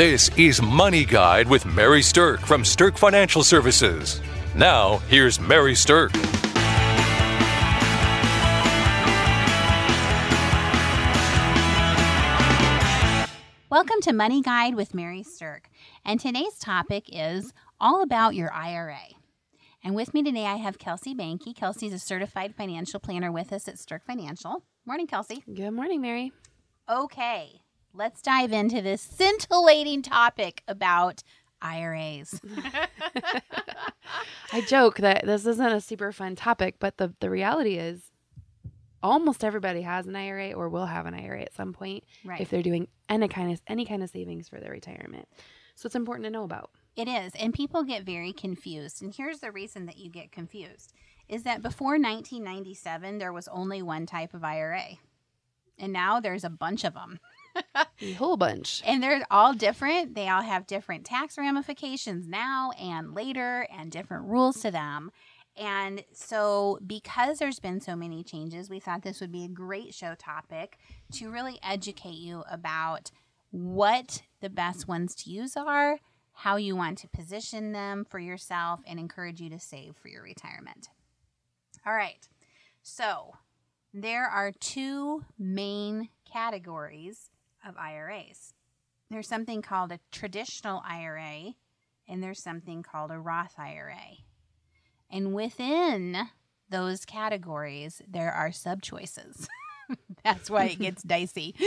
This is Money Guide with Mary Stirk from Stirk Financial Services. Now, here's Mary Stirk. Welcome to Money Guide with Mary Stirk. And today's topic is all about your IRA. And with me today, I have Kelsey Banky. Kelsey's a certified financial planner with us at Stirk Financial. Morning, Kelsey. Good morning, Mary. Okay, let's dive into this scintillating topic about IRAs. I joke that this isn't a super fun topic, but the, the reality is almost everybody has an IRA or will have an IRA at some point Right. if they're doing any kind of any kind of savings for their retirement. So it's important to know about. It is, and people get very confused. And here's the reason that you get confused is that before 1997 there was only one type of IRA. And now there's a bunch of them. A whole bunch. And they're all different. They all have different tax ramifications now and later and different rules to them. And so, because there's been so many changes, we thought this would be a great show topic to really educate you about what the best ones to use are, how you want to position them for yourself, and encourage you to save for your retirement. All right. So, there are two main categories of IRAs. There's something called a traditional IRA, and there's something called a Roth IRA. And within those categories, there are sub choices. That's why it gets dicey.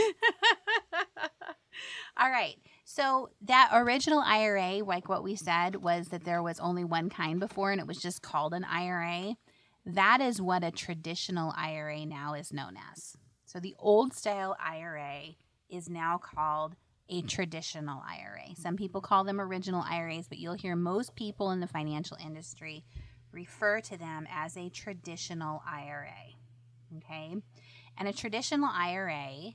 All right. So, that original IRA, like what we said, was that there was only one kind before and it was just called an IRA. That is what a traditional IRA now is known as. So, the old style IRA is now called a traditional IRA. Some people call them original IRAs, but you'll hear most people in the financial industry refer to them as a traditional IRA. Okay? And a traditional IRA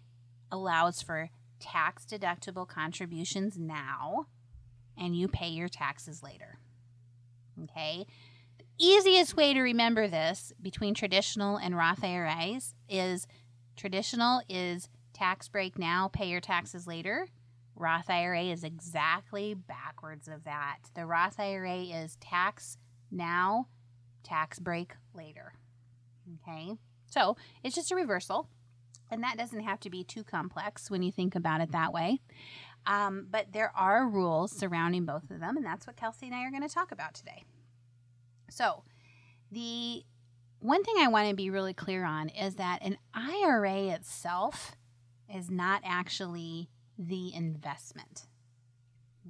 allows for tax deductible contributions now and you pay your taxes later. Okay? The easiest way to remember this between traditional and Roth IRAs is traditional is tax break now, pay your taxes later. Roth IRA is exactly backwards of that. The Roth IRA is tax now, tax break later. Okay? So it's just a reversal. And that doesn't have to be too complex when you think about it that way. Um, but there are rules surrounding both of them, and that's what Kelsey and I are going to talk about today. So, the one thing I want to be really clear on is that an IRA itself is not actually the investment.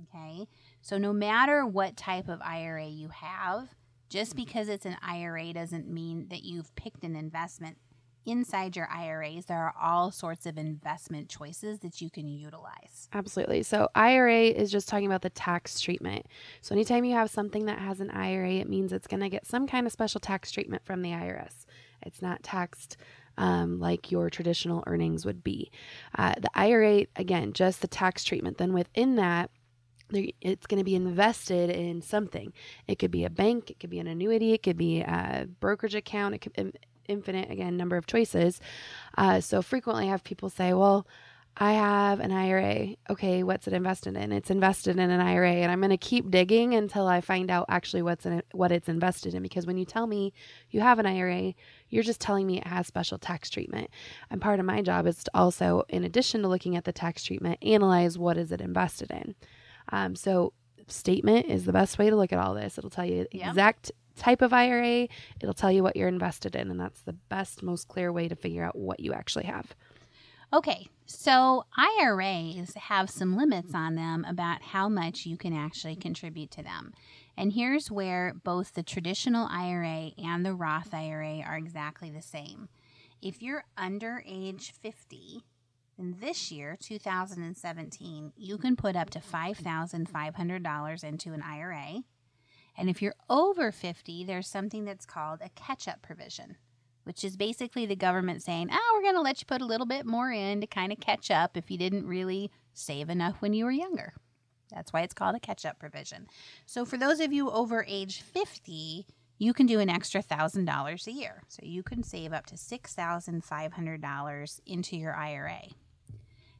Okay? So, no matter what type of IRA you have, just because it's an IRA doesn't mean that you've picked an investment. Inside your IRAs, there are all sorts of investment choices that you can utilize. Absolutely. So IRA is just talking about the tax treatment. So anytime you have something that has an IRA, it means it's going to get some kind of special tax treatment from the IRS. It's not taxed um, like your traditional earnings would be. Uh, the IRA, again, just the tax treatment. Then within that, it's going to be invested in something. It could be a bank, it could be an annuity, it could be a brokerage account, it could infinite again number of choices. Uh, so frequently, I have people say, "Well, I have an IRA. Okay, what's it invested in? It's invested in an IRA, and I'm going to keep digging until I find out actually what's in it, what it's invested in. Because when you tell me you have an IRA, you're just telling me it has special tax treatment. And part of my job is to also, in addition to looking at the tax treatment, analyze what is it invested in. Um, so statement is the best way to look at all this. It'll tell you the Yeah. exact type of IRA. It'll tell you what you're invested in, and that's the best, most clear way to figure out what you actually have. Okay, so IRAs have some limits on them about how much you can actually contribute to them. And here's where both the traditional IRA and the Roth IRA are exactly the same. If you're under age 50, then this year, 2017, you can put up to $5,500 into an IRA. And if you're over 50, there's something that's called a catch up provision which is basically the government saying, oh, we're going to let you put a little bit more in to kind of catch up if you didn't really save enough when you were younger. That's why it's called a catch up provision. So, for those of you over age 50, you can do an extra $1,000 a year. So, you can save up to $6,500 into your IRA.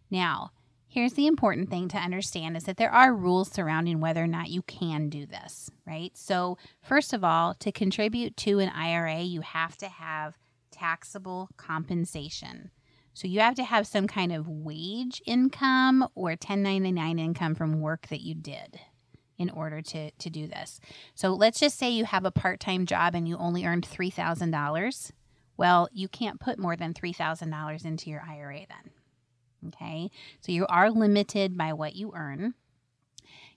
Now, here's the important thing to understand is that there are rules surrounding whether or not you can do this, right? So, first of all, to contribute to an IRA, you have to have taxable compensation. So, you have to have some kind of wage income or 1099 income from work that you did in order to, to do this. So, let's just say you have a part time job and you only earned $3,000. Well, you can't put more than $3,000 into your IRA then. Okay, so you are limited by what you earn.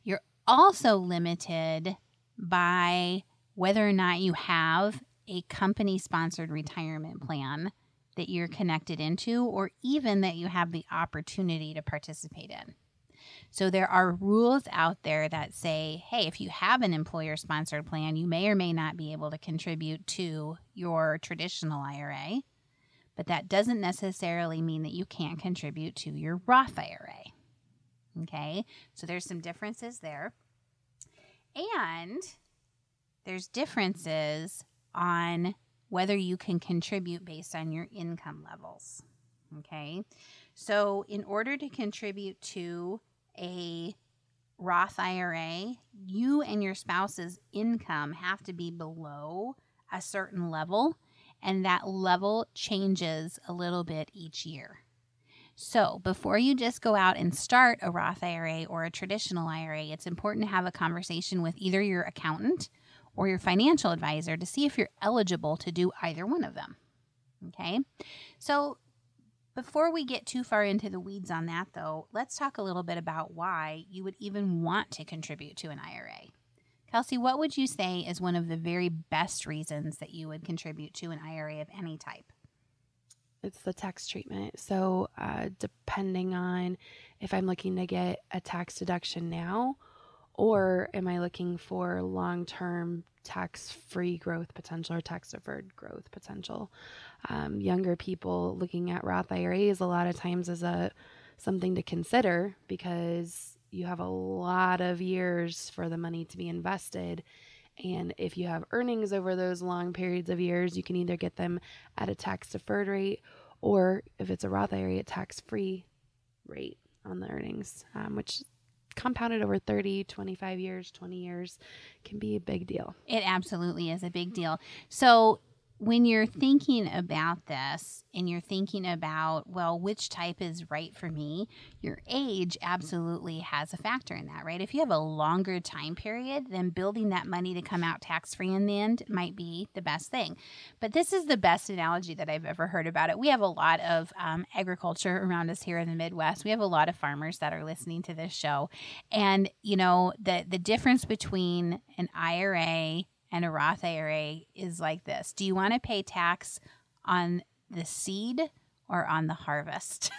You're also limited by whether or not you have a company sponsored retirement plan that you're connected into, or even that you have the opportunity to participate in. So there are rules out there that say, hey, if you have an employer sponsored plan, you may or may not be able to contribute to your traditional IRA but that doesn't necessarily mean that you can't contribute to your Roth IRA. Okay, so there's some differences there. And there's differences on whether you can contribute based on your income levels. Okay, so in order to contribute to a Roth IRA, you and your spouse's income have to be below a certain level and that level changes a little bit each year. So, before you just go out and start a Roth IRA or a traditional IRA, it's important to have a conversation with either your accountant or your financial advisor to see if you're eligible to do either one of them. Okay? So, before we get too far into the weeds on that, though, let's talk a little bit about why you would even want to contribute to an IRA. Kelsey, what would you say is one of the very best reasons that you would contribute to an IRA of any type? It's the tax treatment. So, uh, depending on if I'm looking to get a tax deduction now, or am I looking for long term tax free growth potential or tax deferred growth potential? Um, younger people looking at Roth IRAs a lot of times is a something to consider because you have a lot of years for the money to be invested. And if you have earnings over those long periods of years, you can either get them at a tax deferred rate or if it's a Roth IRA, tax free rate on the earnings, um, which compounded over 30, 25 years, 20 years can be a big deal. It absolutely is a big deal. So when you're thinking about this and you're thinking about, well, which type is right for me, your age absolutely has a factor in that, right? If you have a longer time period, then building that money to come out tax free in the end might be the best thing. But this is the best analogy that I've ever heard about it. We have a lot of um, agriculture around us here in the Midwest. We have a lot of farmers that are listening to this show. And, you know, the, the difference between an IRA and a Roth IRA is like this Do you want to pay tax on the seed or on the harvest?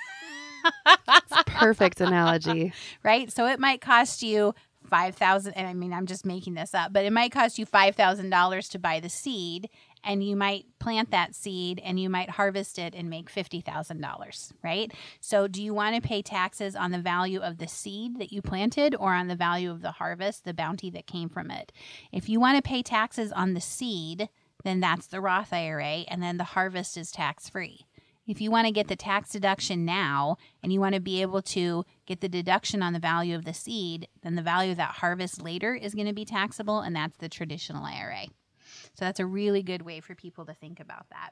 perfect analogy. right? So it might cost you five thousand and I mean I'm just making this up, but it might cost you five thousand dollars to buy the seed and you might plant that seed and you might harvest it and make $50,000, right? So, do you want to pay taxes on the value of the seed that you planted or on the value of the harvest, the bounty that came from it? If you want to pay taxes on the seed, then that's the Roth IRA, and then the harvest is tax free. If you want to get the tax deduction now and you want to be able to get the deduction on the value of the seed, then the value of that harvest later is going to be taxable, and that's the traditional IRA. So that's a really good way for people to think about that.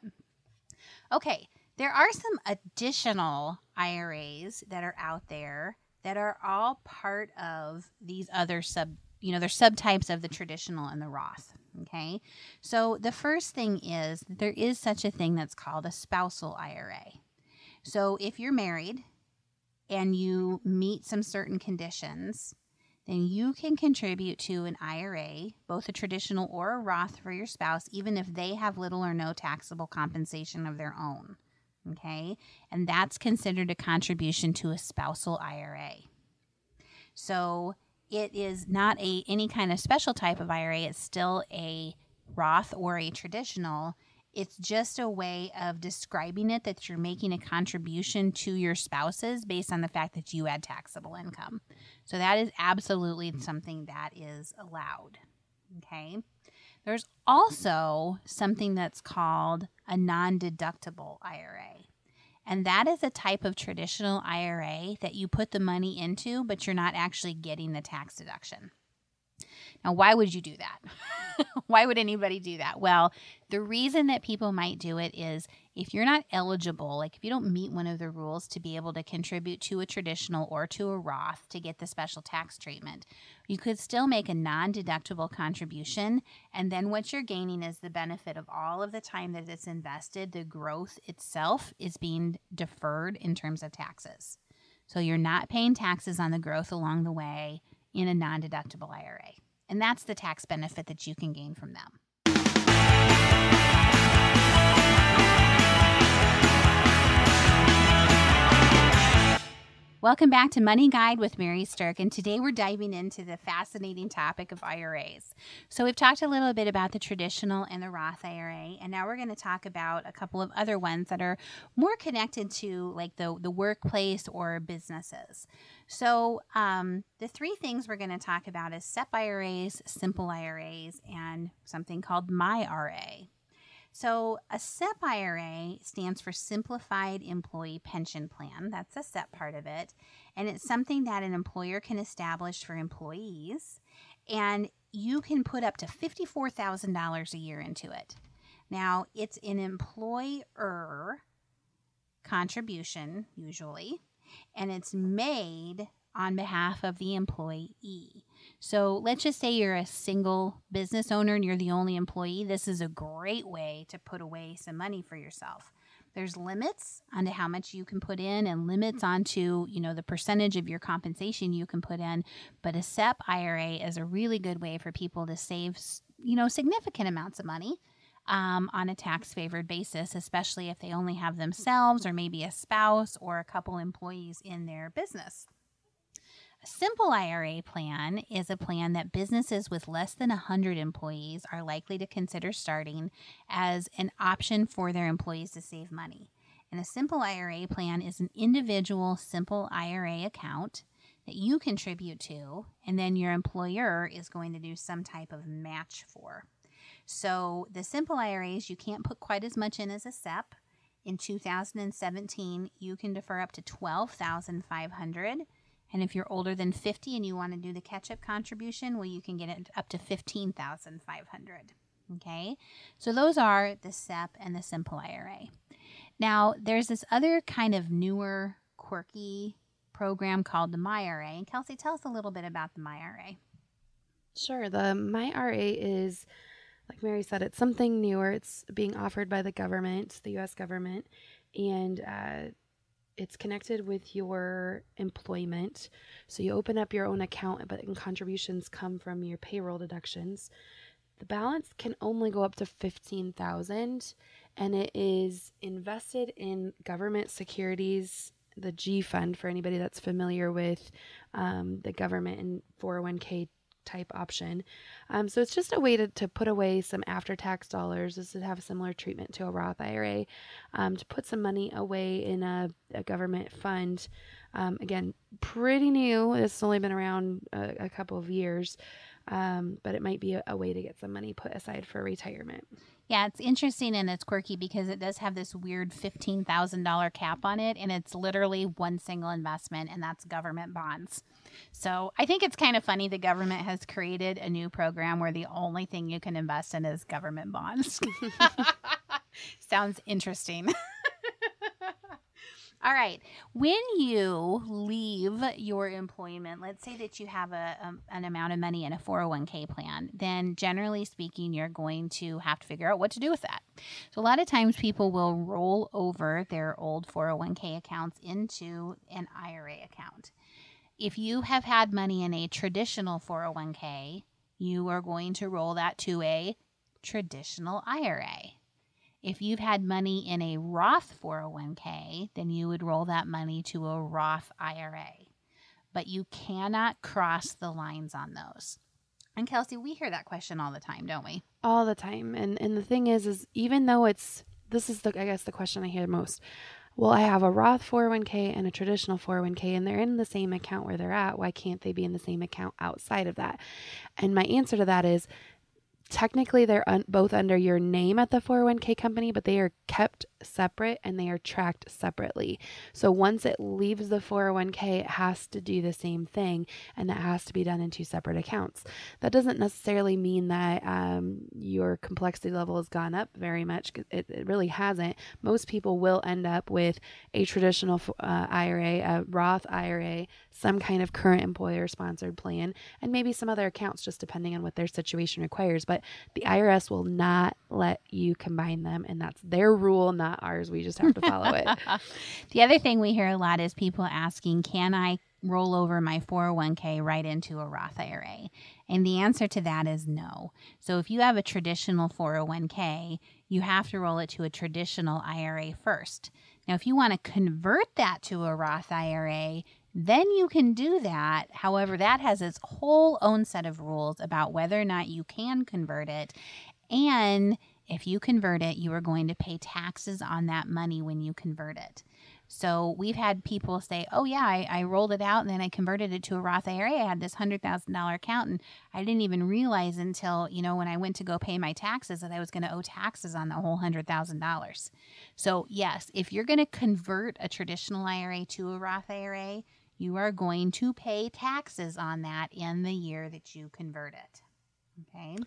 Okay, there are some additional IRAs that are out there that are all part of these other sub, you know, they're subtypes of the traditional and the Roth. Okay, so the first thing is there is such a thing that's called a spousal IRA. So if you're married and you meet some certain conditions, then you can contribute to an IRA, both a traditional or a Roth for your spouse, even if they have little or no taxable compensation of their own. Okay, and that's considered a contribution to a spousal IRA. So it is not a any kind of special type of IRA, it's still a Roth or a traditional it's just a way of describing it that you're making a contribution to your spouses based on the fact that you had taxable income. So that is absolutely something that is allowed. Okay. There's also something that's called a non deductible IRA. And that is a type of traditional IRA that you put the money into, but you're not actually getting the tax deduction. Now, why would you do that? why would anybody do that? Well, the reason that people might do it is if you're not eligible, like if you don't meet one of the rules to be able to contribute to a traditional or to a Roth to get the special tax treatment, you could still make a non deductible contribution. And then what you're gaining is the benefit of all of the time that it's invested. The growth itself is being deferred in terms of taxes. So you're not paying taxes on the growth along the way in a non deductible IRA. And that's the tax benefit that you can gain from them. Welcome back to Money Guide with Mary Stirk, and today we're diving into the fascinating topic of IRAs. So, we've talked a little bit about the traditional and the Roth IRA, and now we're going to talk about a couple of other ones that are more connected to like the, the workplace or businesses. So, um, the three things we're going to talk about is SEP IRAs, simple IRAs, and something called MyRA. So, a SEP IRA stands for Simplified Employee Pension Plan. That's the SEP part of it. And it's something that an employer can establish for employees. And you can put up to $54,000 a year into it. Now, it's an employer contribution, usually, and it's made on behalf of the employee. So let's just say you're a single business owner and you're the only employee. This is a great way to put away some money for yourself. There's limits onto how much you can put in and limits onto, you know, the percentage of your compensation you can put in. But a SEP IRA is a really good way for people to save, you know, significant amounts of money. Um, on a tax favored basis, especially if they only have themselves or maybe a spouse or a couple employees in their business. Simple IRA plan is a plan that businesses with less than 100 employees are likely to consider starting as an option for their employees to save money. And a simple IRA plan is an individual simple IRA account that you contribute to, and then your employer is going to do some type of match for. So the simple IRAs, you can't put quite as much in as a SEP. In 2017, you can defer up to 12,500 and if you're older than 50 and you want to do the catch up contribution, well, you can get it up to 15,500. Okay, so those are the SEP and the Simple IRA. Now, there's this other kind of newer, quirky program called the MyRA. And Kelsey, tell us a little bit about the MyRA. Sure. The MyRA is, like Mary said, it's something newer. It's being offered by the government, the U.S. government, and uh, it's connected with your employment. So you open up your own account, but contributions come from your payroll deductions. The balance can only go up to 15,000 and it is invested in government securities, the G fund for anybody that's familiar with um, the government and 401k type option. Um, so it's just a way to, to put away some after tax dollars. This would have a similar treatment to a Roth IRA um, to put some money away in a, a government fund. Um, again, pretty new. It's only been around a, a couple of years, um, but it might be a, a way to get some money put aside for retirement. Yeah, it's interesting and it's quirky because it does have this weird $15,000 cap on it, and it's literally one single investment, and that's government bonds. So I think it's kind of funny the government has created a new program where the only thing you can invest in is government bonds. Sounds interesting. All right. When you leave your employment, let's say that you have a, um, an amount of money in a 401k plan, then generally speaking, you're going to have to figure out what to do with that. So, a lot of times people will roll over their old 401k accounts into an IRA account. If you have had money in a traditional 401k, you are going to roll that to a traditional IRA. If you've had money in a Roth 401k, then you would roll that money to a Roth IRA. But you cannot cross the lines on those. And Kelsey, we hear that question all the time, don't we? All the time. And and the thing is is even though it's this is the I guess the question I hear most. Well, I have a Roth 401k and a traditional 401k and they're in the same account where they're at. Why can't they be in the same account outside of that? And my answer to that is technically they're un- both under your name at the 401k company, but they are kept separate and they are tracked separately. So once it leaves the 401k, it has to do the same thing and that has to be done in two separate accounts. That doesn't necessarily mean that um, your complexity level has gone up very much. It, it really hasn't. Most people will end up with a traditional uh, IRA, a Roth IRA, some kind of current employer sponsored plan, and maybe some other accounts just depending on what their situation requires. But the IRS will not let you combine them, and that's their rule, not ours. We just have to follow it. the other thing we hear a lot is people asking, Can I roll over my 401k right into a Roth IRA? And the answer to that is no. So if you have a traditional 401k, you have to roll it to a traditional IRA first. Now, if you want to convert that to a Roth IRA, then you can do that. However, that has its whole own set of rules about whether or not you can convert it. And if you convert it, you are going to pay taxes on that money when you convert it. So we've had people say, "Oh yeah, I, I, rolled it out and then I converted it to a Roth IRA. I had this hundred thousand dollar account, and I didn't even realize until you know when I went to go pay my taxes that I was going to owe taxes on the whole hundred thousand dollars." So yes, if you're going to convert a traditional IRA to a Roth IRA, you are going to pay taxes on that in the year that you convert it. Okay.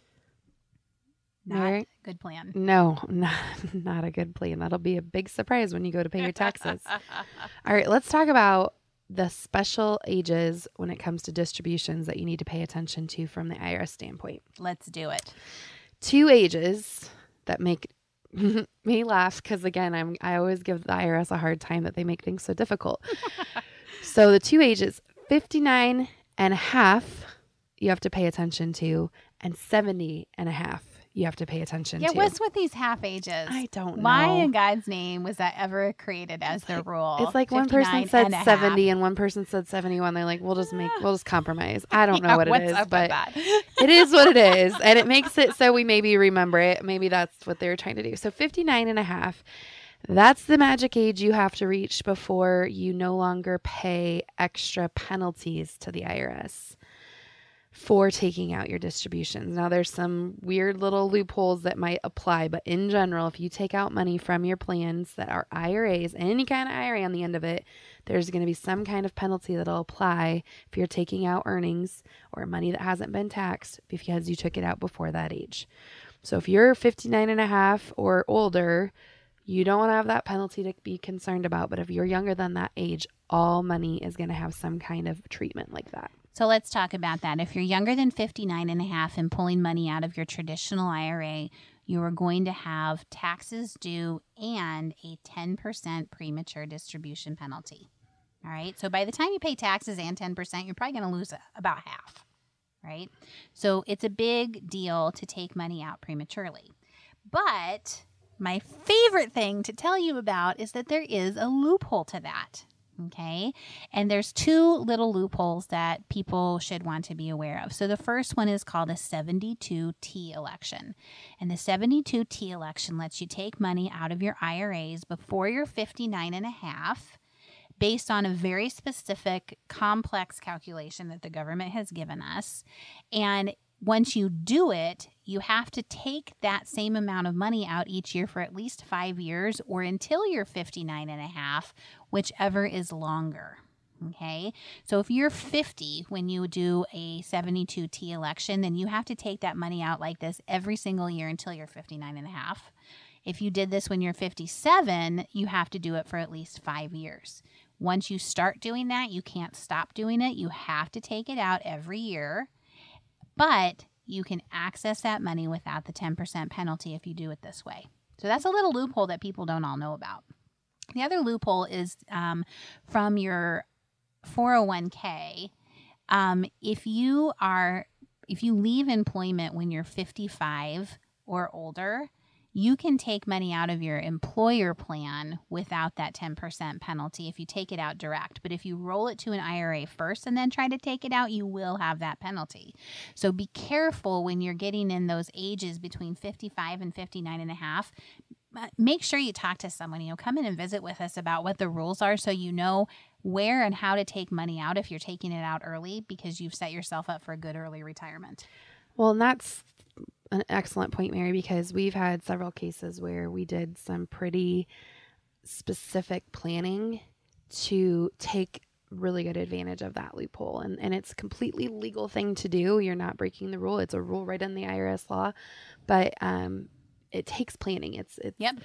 Not right. good plan. No, not, not a good plan. That'll be a big surprise when you go to pay your taxes. All right, let's talk about the special ages when it comes to distributions that you need to pay attention to from the IRS standpoint. Let's do it. Two ages that make me laugh because again, I'm I always give the IRS a hard time that they make things so difficult. so the two ages, 59 and a half, you have to pay attention to, and 70 and a half you have to pay attention yeah, to. what's with these half ages? I don't know. Why in God's name was that ever created as the rule? It's like one person said and 70 and one person said 71. They're like, we'll just make, we'll just compromise. I don't yeah, know what it is, but it is what it is. And it makes it so we maybe remember it. Maybe that's what they were trying to do. So 59 and a half. That's the magic age you have to reach before you no longer pay extra penalties to the IRS for taking out your distributions. Now, there's some weird little loopholes that might apply, but in general, if you take out money from your plans that are IRAs, any kind of IRA on the end of it, there's going to be some kind of penalty that'll apply if you're taking out earnings or money that hasn't been taxed because you took it out before that age. So if you're 59 and a half or older, you don't want to have that penalty to be concerned about. But if you're younger than that age, all money is going to have some kind of treatment like that. So let's talk about that. If you're younger than 59 and a half and pulling money out of your traditional IRA, you are going to have taxes due and a 10% premature distribution penalty. All right. So by the time you pay taxes and 10%, you're probably going to lose about half. Right. So it's a big deal to take money out prematurely. But my favorite thing to tell you about is that there is a loophole to that. Okay. And there's two little loopholes that people should want to be aware of. So the first one is called a 72T election. And the 72T election lets you take money out of your IRAs before you're 59 and a half based on a very specific complex calculation that the government has given us. And once you do it, you have to take that same amount of money out each year for at least five years or until you're 59 and a half, whichever is longer. Okay. So if you're 50 when you do a 72T election, then you have to take that money out like this every single year until you're 59 and a half. If you did this when you're 57, you have to do it for at least five years. Once you start doing that, you can't stop doing it. You have to take it out every year but you can access that money without the 10% penalty if you do it this way. So that's a little loophole that people don't all know about. The other loophole is um, from your 401k. Um, if you are if you leave employment when you're 55 or older, you can take money out of your employer plan without that 10% penalty if you take it out direct. But if you roll it to an IRA first and then try to take it out, you will have that penalty. So be careful when you're getting in those ages between 55 and 59 and a half make sure you talk to someone you know come in and visit with us about what the rules are so you know where and how to take money out if you're taking it out early because you've set yourself up for a good early retirement well and that's an excellent point, Mary, because we've had several cases where we did some pretty specific planning to take really good advantage of that loophole. And, and it's completely legal thing to do. You're not breaking the rule. It's a rule right in the IRS law. But um, it takes planning. It's, it's Yep.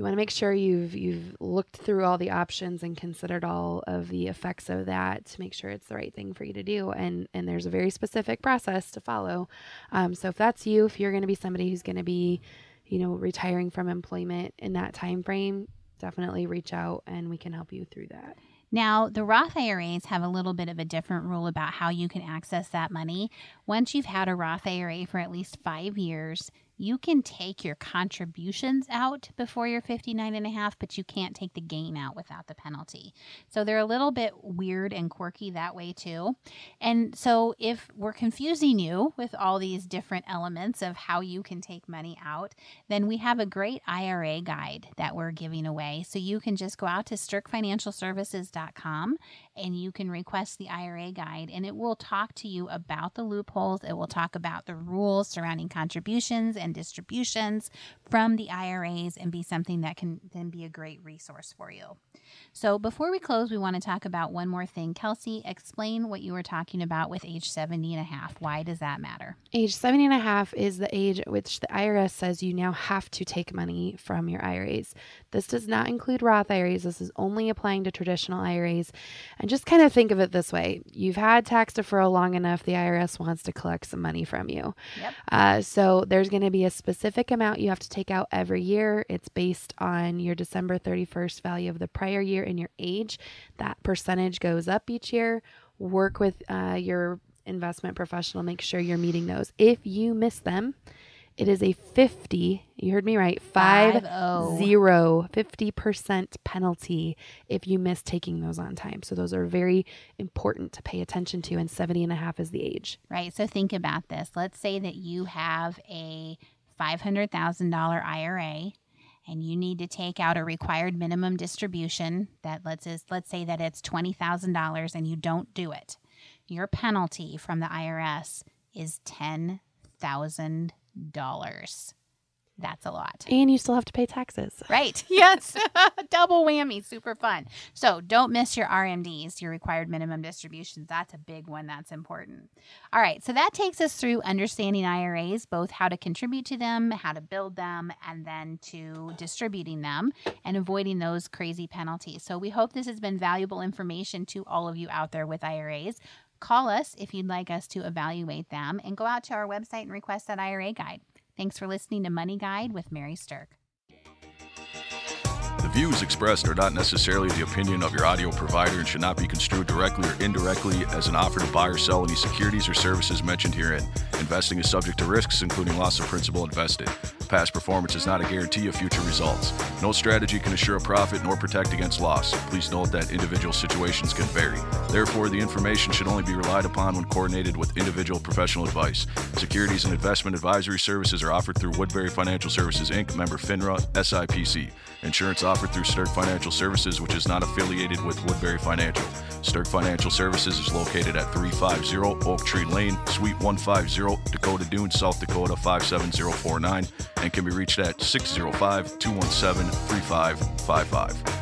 You want to make sure you've you've looked through all the options and considered all of the effects of that to make sure it's the right thing for you to do and and there's a very specific process to follow um, so if that's you if you're going to be somebody who's going to be you know retiring from employment in that time frame definitely reach out and we can help you through that Now, the Roth IRAs have a little bit of a different rule about how you can access that money. Once you've had a Roth IRA for at least five years, you can take your contributions out before you're 59 and a half, but you can't take the gain out without the penalty. So they're a little bit weird and quirky that way too. And so if we're confusing you with all these different elements of how you can take money out, then we have a great IRA guide that we're giving away. So you can just go out to stirkfinancialservices.com and you can request the IRA guide and it will talk to you about the loopholes. It will talk about the rules surrounding contributions and distributions from the IRAs and be something that can then be a great resource for you. So before we close, we want to talk about one more thing. Kelsey, explain what you were talking about with age 70 and a half. Why does that matter? Age 70 and a half is the age at which the IRS says you now have to take money from your IRAs. This does not include Roth IRAs. This is only applying to traditional IRAs. And just kind of think of it this way you've had tax deferral long enough, the IRS wants to collect some money from you. Yep. Uh, so there's going to be a specific amount you have to take out every year. It's based on your December 31st value of the prior year and your age. That percentage goes up each year. Work with uh, your investment professional, make sure you're meeting those. If you miss them, it is a 50, you heard me right, five Five-oh. zero, 50% penalty if you miss taking those on time. So those are very important to pay attention to and 70 and a half is the age. right? So think about this. Let's say that you have a $500,000 IRA and you need to take out a required minimum distribution that let's us, let's say that it's $20,000 and you don't do it. Your penalty from the IRS is $10,000. That's a lot. And you still have to pay taxes. Right. Yes. Double whammy. Super fun. So don't miss your RMDs, your required minimum distributions. That's a big one. That's important. All right. So that takes us through understanding IRAs, both how to contribute to them, how to build them, and then to distributing them and avoiding those crazy penalties. So we hope this has been valuable information to all of you out there with IRAs. Call us if you'd like us to evaluate them and go out to our website and request that IRA guide. Thanks for listening to Money Guide with Mary Stirk. The views expressed are not necessarily the opinion of your audio provider and should not be construed directly or indirectly as an offer to buy or sell any securities or services mentioned herein. Investing is subject to risks, including loss of principal invested. Past performance is not a guarantee of future results. No strategy can assure a profit nor protect against loss. Please note that individual situations can vary. Therefore, the information should only be relied upon when coordinated with individual professional advice. Securities and investment advisory services are offered through Woodbury Financial Services Inc., member FINRA, SIPC. Insurance offered through Stirk Financial Services, which is not affiliated with Woodbury Financial. Stirk Financial Services is located at 350 Oak Tree Lane, Suite 150, Dakota Dunes, South Dakota 57049, and can be reached at 605 217 3555.